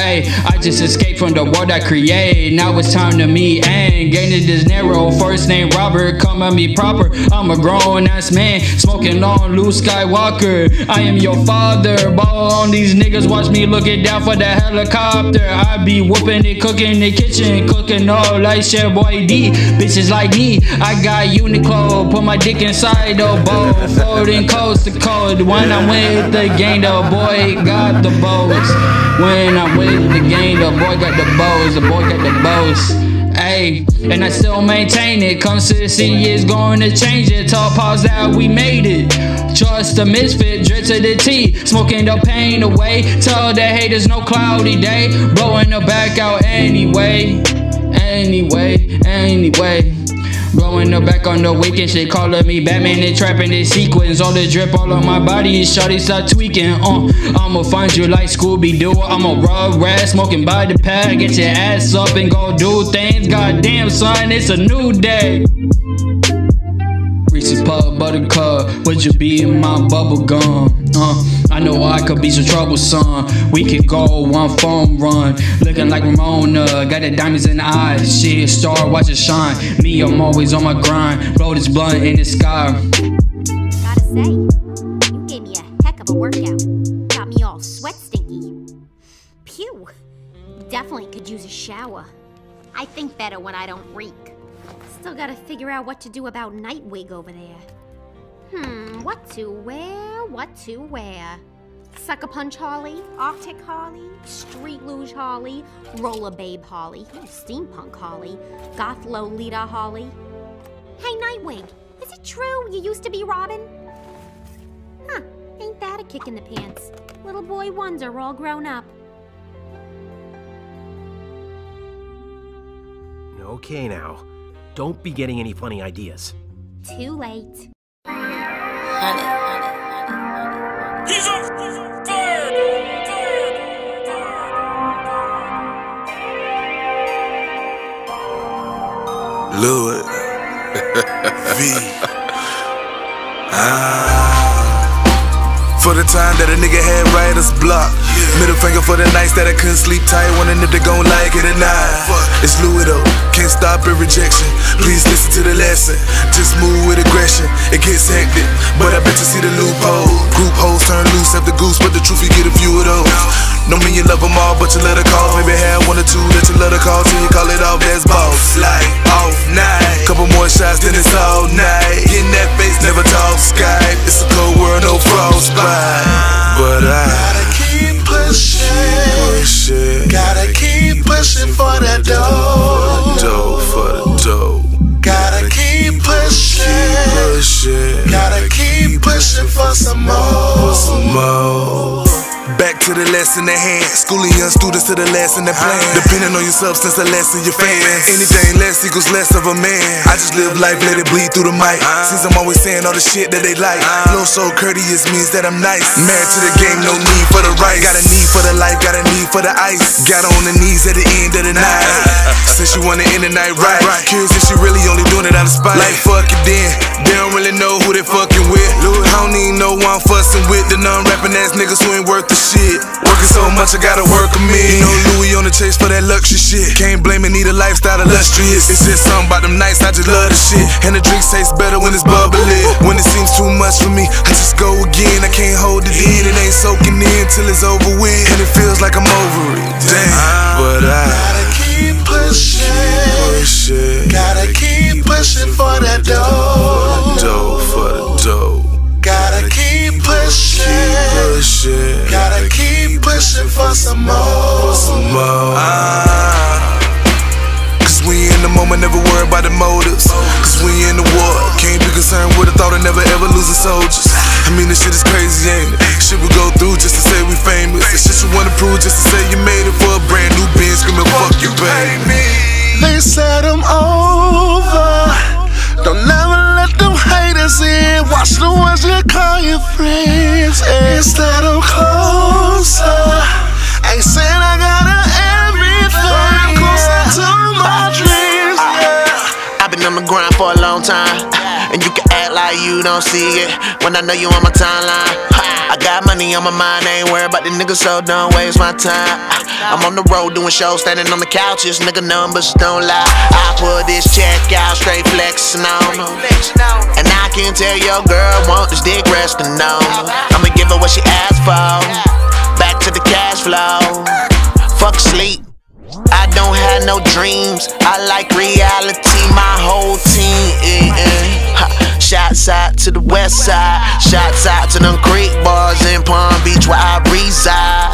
Hey, I just escaped from the world I create. Now it's time to meet and gaining this narrow first name Robert. Come at me proper. I'm a grown ass man smoking on Luke Skywalker. I am your father. Ball on these niggas. Watch me looking down for the helicopter. I be whooping it, cooking in the kitchen, cooking all like Chef Boy D. Bitches like me. I got Uniqlo. Put my dick inside the bowl. Floating coast to coast. When I'm with the gang, the boy got the bows. When I'm with the game, the boy got the bows, the boy got the bows. Ayy, and I still maintain it. City, it's going to change it. Tall pause that we made it. Trust the misfit, drip to the T. Smoking the pain away. Tell the haters no cloudy day. Blowing the back out anyway. Anyway, anyway. Blowing the back on the weekend, shit calling me Batman and trapping this sequence. All the drip all on my body, shawty start tweaking. Uh, I'ma find you like Scooby Doo. I'm a raw rat, smoking by the pad. Get your ass up and go do things. Goddamn, son, it's a new day. Reese's Pub Buttercup, would you be in my bubble gum? Uh, I know I could be so troublesome. We could go one phone run, looking like Ramona. Got the diamonds in the eyes, shit, star, watch it shine. Me, I'm always on my grind. Blow this blunt in the sky. Gotta say? You gave me a heck of a workout. Got me all sweat stinky. Pew. Definitely could use a shower. I think better when I don't reek. Still gotta figure out what to do about Nightwing over there. Hmm, what to wear? What to wear? Sucker Punch Holly, Arctic Holly, Street Luge Holly, Roller Babe Holly, ooh, Steampunk Holly, Goth Lolita Holly. Hey, Nightwing, is it true you used to be Robin? Huh, ain't that a kick in the pants? Little boy Wonder all grown up. Okay now. Don't be getting any funny ideas. Too late. Lord. v. Ah. For the time that a nigga had writer's block. Middle finger for the nights that I couldn't sleep tight, wondering if they gon' like it or not. It's Louis though, can't stop at rejection. Please listen to the lesson. Just move with aggression. It gets hectic, but I bet you see the loophole. Group hoes turn loose after goose, but the truth you get a few of those. No mean you love them all, but you let her call. Maybe have one or two that you let her call till you call it off. That's boss. Like off night. Couple more shots, then it's all night. Getting that face, never talk Skype. It's a cold world, no frostbite. But I gotta keep pushing. pushing. Gotta pushing for that dough. Dough for the dough. Gotta keep pushing. Keep pushing. Gotta keep pushing for some more. Some more. Back to the lesson at hand. Schooling young students to the lesson at plan. Depending on your substance, the lesson your fans. Anything less equals less of a man. I just live life, let it bleed through the mic. Since I'm always saying all the shit that they like. Flow so courteous means that I'm nice. Married to the game, no need for the rice. Got a need for the life, got a need for the ice. Got on the knees at the end of the night. Since she wanna end the night right. Curious if she really only doing it out of spite. Like fuck it then. They don't really know who they fucking with. I don't even know who I'm fussing with. The non-rapping ass niggas who ain't worth the shit. Working so much, I gotta work 'em in. You know Louis on the chase for that luxury shit. Can't blame it, need a lifestyle illustrious. It's just something about them nights, I just love the shit. And the drinks taste better when it's bubbly. When it seems too much for me, I just go again. I can't hold it in, it ain't soaking in till it's over with. And it feels like I'm over it. Damn, but I gotta keep pushing. pushing. Gotta keep pushing for that dough. Dough for the dough. Gotta keep pushing. Keep pushing. Gotta keep pushing for some more. Some more. Ah. Cause we in the moment, never worry about the motives. Cause we in the war. Can't be concerned with the thought of never ever losing soldiers. I mean, this shit is crazy, ain't it? Shit we go through just to say we famous. It's shit you wanna prove just to say you made it for a brand new bin. Screaming, fuck you, you don't see it when I know you on my timeline. I got money on my mind, ain't worried about the niggas, so don't waste my time. I'm on the road doing shows, standing on the couches, nigga numbers don't lie. I put this check out, straight flexing on. And I can tell your girl want this dick resting on. I'ma give her what she asked for. Back to the cash flow. Fuck sleep. I don't have no dreams. I like reality, my whole team. eh, eh. Ha, Shots out to the west side. Shots out to them creek bars in Palm Beach where I reside.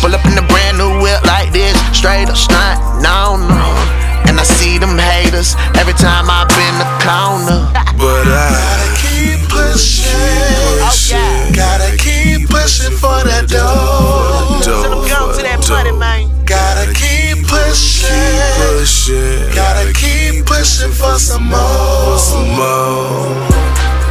Pull up in a brand new whip like this, straight up stunt, no, no. And I see them haters every time I bend the corner. But I gotta keep pushing. Oh, pushing. Gotta keep pushing for that dough. Dough for that dough. Gotta keep pushing. Keep pushing. Gotta keep pushing for some more. Some more.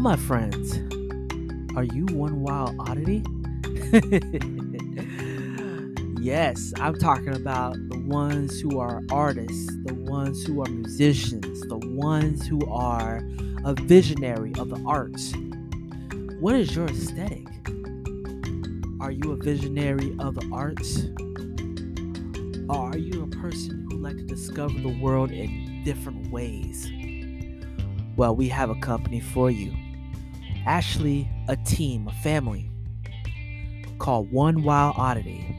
My friends. Are you one wild oddity? [laughs] yes, I'm talking about the ones who are artists, the ones who are musicians, the ones who are a visionary of the arts. What is your aesthetic? Are you a visionary of the arts? Or are you a person who like to discover the world in different ways? Well, we have a company for you. Actually, a team, a family called One Wild Oddity.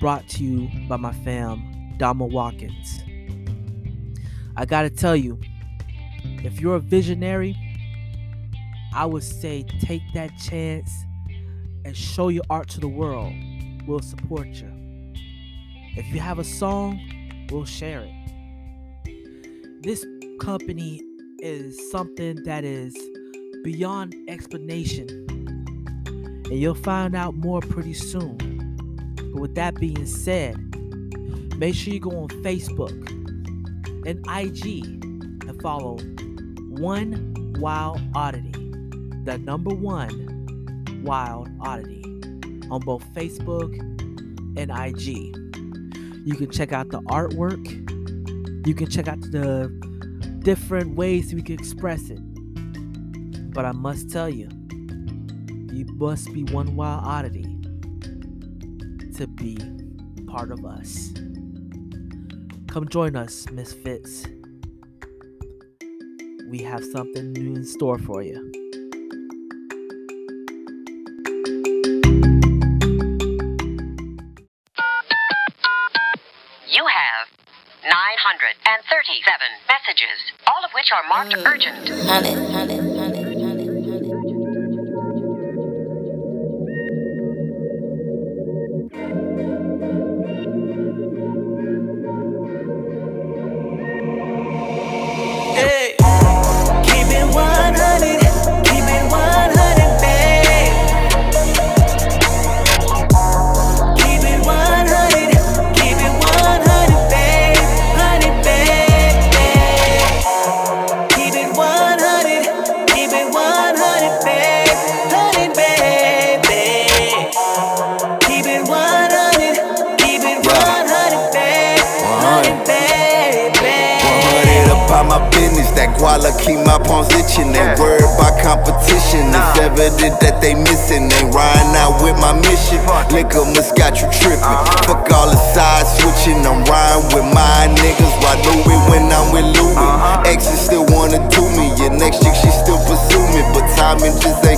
Brought to you by my fam, Dama Watkins. I gotta tell you, if you're a visionary, I would say take that chance and show your art to the world. We'll support you. If you have a song, we'll share it. This company is something that is beyond explanation. And you'll find out more pretty soon. But with that being said, make sure you go on Facebook and IG and follow One Wild Oddity. The number one Wild Oddity on both Facebook and IG. You can check out the artwork. You can check out the different ways we can express it. But I must tell you, you must be one wild oddity to be part of us. Come join us, Misfits. We have something new in store for you. You have 937 messages, all of which are marked urgent. 100,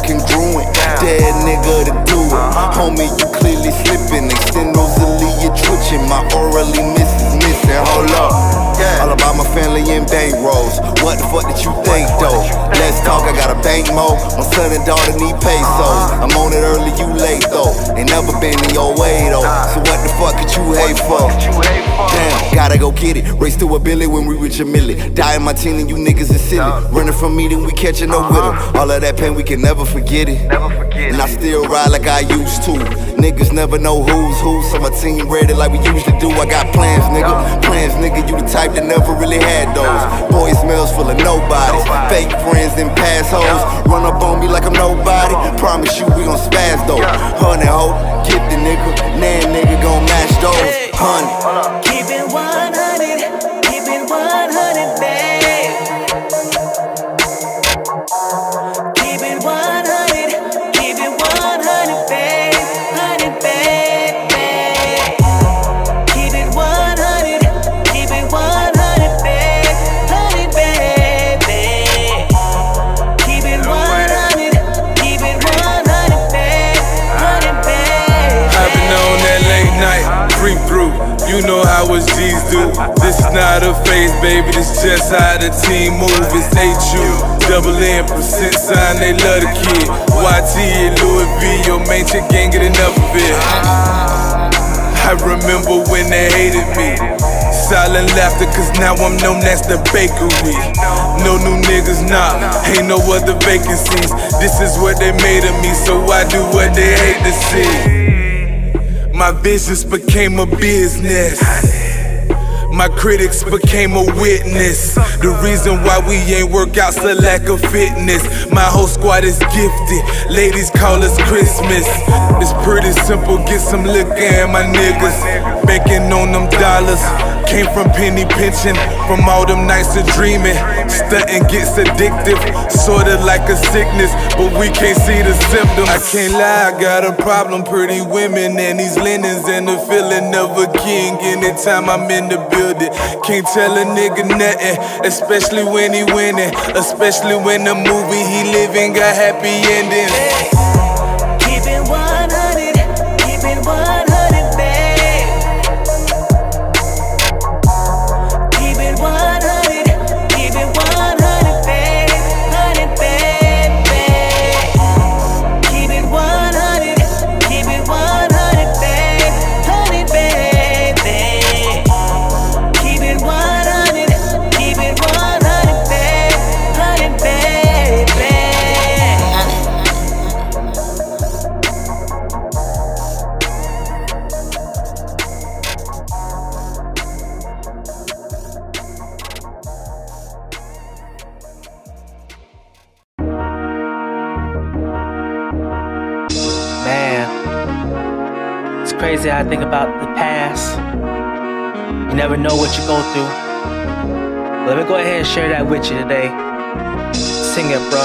timing just ain't congruent. Dead nigga to do it. Uh-huh. Homie, you clearly slipping. Extend Rosalie, you twitching. My orally miss is missing. Hold up. All about my family and bank rolls. What the fuck did you think though? Let's talk, I got a bank mo. My son and daughter need pesos. Uh-huh. I'm on it early, you late though. Ain't never been in your way though. Uh. So what the fuck could you hate for? Damn, gotta go get it. Race to a billy when we reach a milli. Die in my team and you niggas is silly. Running from me, then we catching up with 'em. Uh-huh. All of that pain, we can never forget it. And I still ride like I used to. Niggas never know who's who, so my team ready like we usually do. I got plans, nigga. Plans, nigga. You the type that never really had those. Smells full of nobodies. Fake friends and pass hoes. Run up on me like I'm nobody. Promise you we gon' spaz though. Honey ho, get the nigga. Nan nigga gon' match those. Honey. Keep it 100, how us G's do. This is not a phase, baby. This just how the team move. It's HU, double M, percent sign. They love the kid. YT and Louis V, your main chick can't get enough of it. I remember when they hated me. Silent laughter, cause now I'm known as the bakery. No new niggas, nah, ain't no other vacancies. This is what they made of me, so I do what they hate to see. My business became a business. my critics became a witness. The reason why we ain't work out's the lack of fitness. My whole squad is gifted, ladies call us Christmas. It's pretty simple, get some liquor and my niggas banking on them dollars. Came from penny pinching, from all them nights of dreaming. Stunting gets addictive, sorta like a sickness, but we can't see the symptoms. I can't lie, I got a problem. Pretty women and these linens and the feeling of a king. Anytime I'm in the building, can't tell a nigga nothing, especially when he winning, especially when the movie he living got happy endings. Never know what you go through. Let me go ahead and share that with you today. Sing it, bro.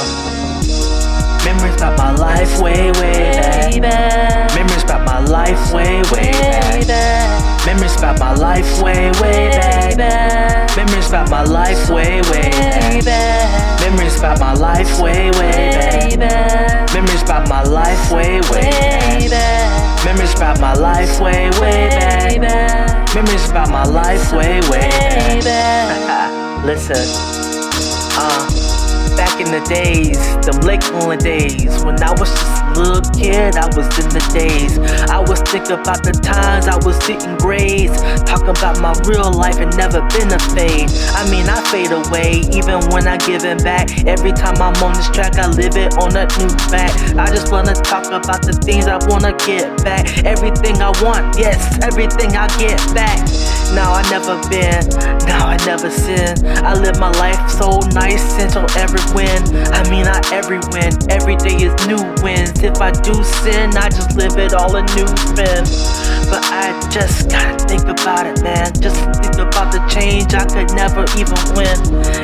Memories about my life way, way back. Memories about my life way, way back. Memories about my life way, way back. Memories about my life way, way back. Memories about my life way, way back. Memories about my life way, way back. Memories about my life way, way back. Memories about my life way, way back. [laughs] Listen, uh. Back in the days, them Lakeland days, when I was just little kid, I was in the days. I was thinking about the times I was getting grades, talking about my real life and never been a fade. I mean, I fade away even when I give it back. Every time I'm on this track, I live it on a new fact. I just wanna talk about the things I wanna get back. Everything I want, yes, everything I get back. Now I never been, now I never sin. I live my life so nice until every win. I mean, I every win. Every day is new wins. If I do sin, I just live it all a new spin. But I just gotta think about it, man. Just think about the change I could never even win.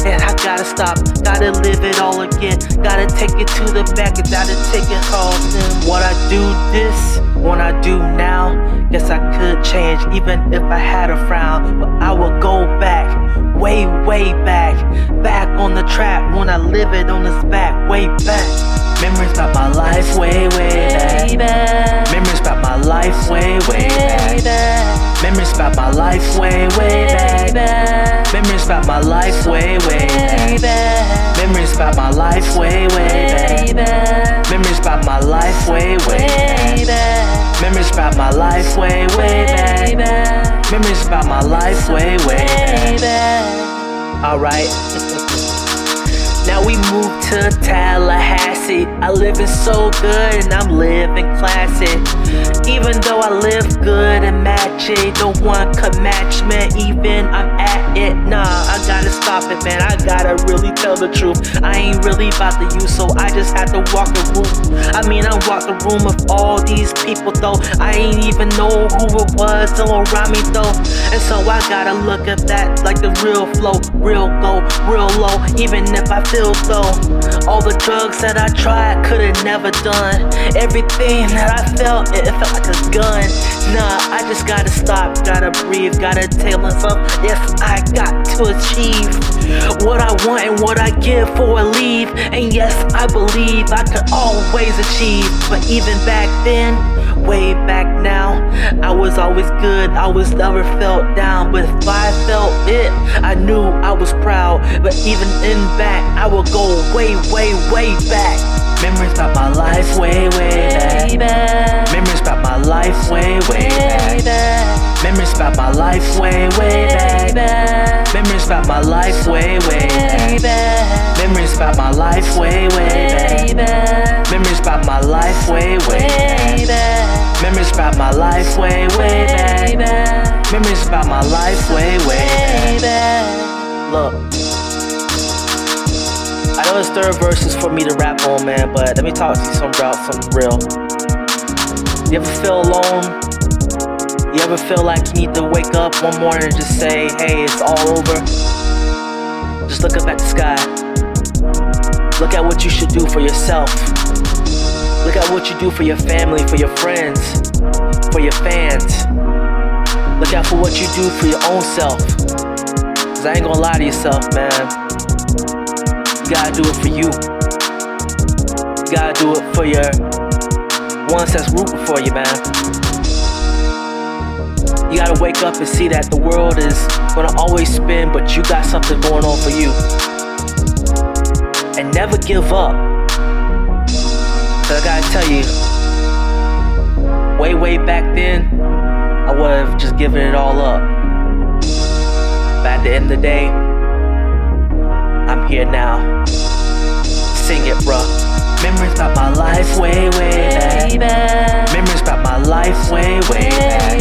And I gotta stop, gotta live it all again. Gotta take it to the back, and gotta take it all in. What I do this, what I do now, guess I could change even if I had a frown. But I will go back, way, way back. Back on the track when I live it on this back, way back. Memories about my life, way, way back. Memories about my life, way, way back. Memories about my life, way, way back. Memories about my life, way, way back. Memories about my life, way, way back. Memories about my life, way, way back. Memories about my life, way, way back. Memories about my life, way, way back. Alright. Now we moved to Tallahassee. I living so good and I'm living classy. Even though I live good and match it, no one could match me. Even I'm at it, nah, I gotta stop it, man. I gotta really tell the truth. I ain't really about the use, so I just had to walk the room. I mean, I walked the room of all these people, though. I ain't even know who it was still around me, though. And so I gotta look at that like the real flow, real go, real low. Even if I feel though, all the drugs that I tried could've never done. Everything that I felt, it felt like a gun. Nah, I just gotta stop, gotta breathe, gotta tell myself, yes, I got to achieve what I want and what I give for a leave. And yes, I believe I could always achieve. But even back then, way back now, I was always good, I was never felt down. But if I felt it, I knew I was proud. But even in back, I will go way, way, way back. Memories about my life, way, way back. Memories about my life, way, way, way back. back. Memories about my life, way, way back. Memories about my life, way, way back. Memories about my life, way, way back. Memories about my life, way, way back. Memories about my life, way, way back. Memories about my life, way, way back. Look. I know this third verse is for me to rap on, man, but let me talk to you some about something real. You ever feel alone? You ever feel like you need to wake up one morning and just say, hey, it's all over? Just look up at the sky. Look at what you should do for yourself. Look at what you do for your family, for your friends, for your fans. Look out for what you do for your own self. Cause I ain't gonna lie to yourself, man. Gotta do it for you. You gotta do it for your ones that's rooting for you, man. You gotta wake up and see that the world is gonna always spin, but you got something going on for you. And never give up. Cause I gotta tell you, way, way back then, I would have just given it all up. But at the end of the day, here now. Sing it, bruh. Memories about my life way, way back. Memories about my life way, way,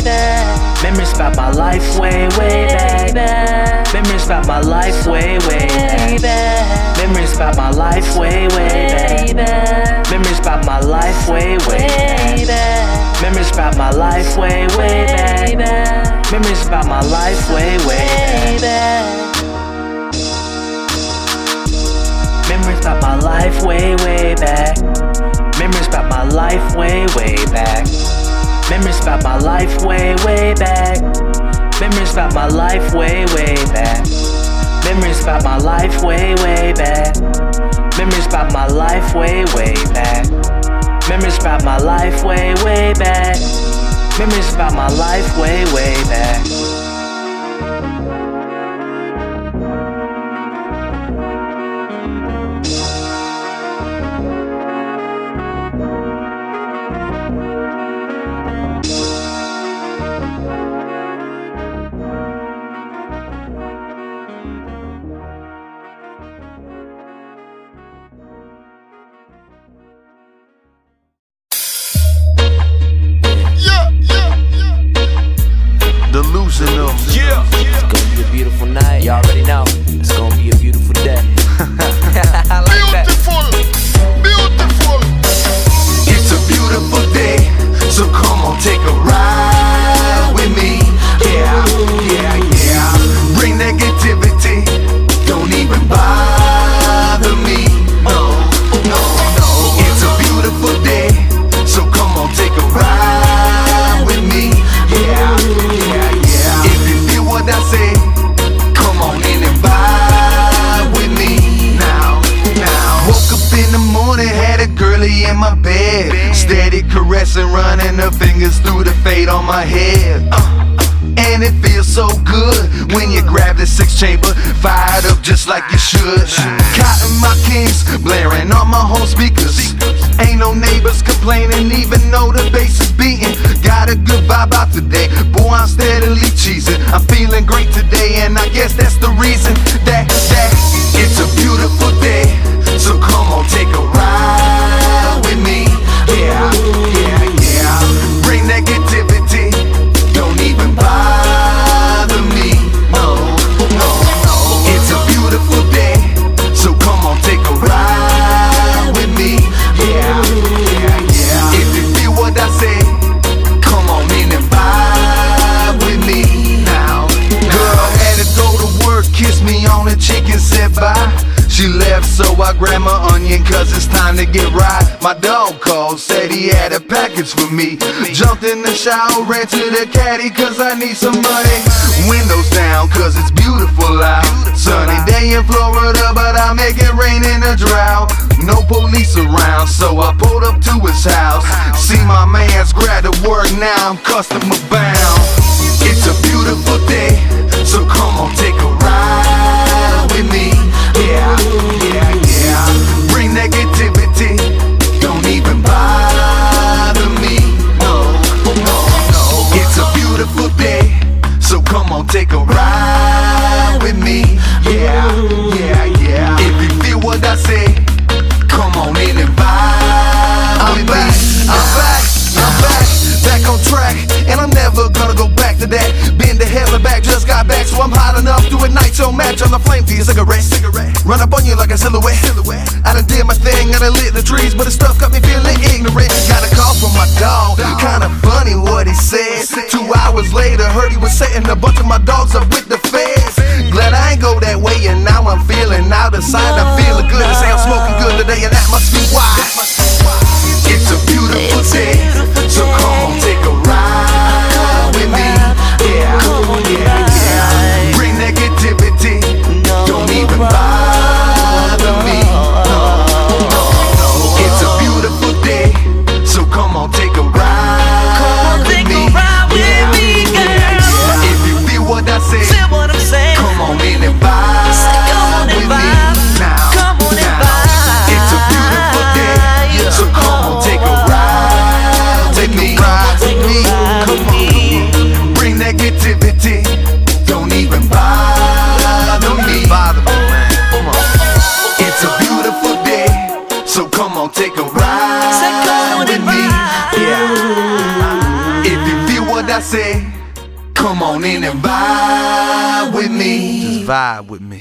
back. Memories about my life way, way back. Memories about my life way, way back. Memories about my life way, way back. Memories about my life way, way back. Memories about my life way, way back. Memories about my life way, way back. Memories about my life way, way back. Memories about my life way, way back. Memories about my life way, way back. Memories about my life way, way back. Memories about my life way, way back. Memories about my life way, way back. Memories about my life way, way back. Memories about my life way, way back. Cause I need some money. Windows down, cause it's beautiful out. Sunny day in Florida, but I make it rain in a drought. No police around, so I pulled up to his house. See my man's grad to work, now I'm customer bound. It's a beautiful day, so come on, take a ride with me. Yeah. Take a ignite your match on the flame to your cigarette. cigarette. Run up on you like a silhouette. silhouette. I done did my thing, I done lit the trees, but the stuff got me feeling ignorant. Got a call from my dog, kinda funny what he said. Two hours later, heard he was setting a bunch of my dogs up with the feds. Glad I ain't go that way, and now I'm feeling out of sight. I'm feeling good, and say I'm smoking good today, and that must be why. It's a beautiful day, vibe with me.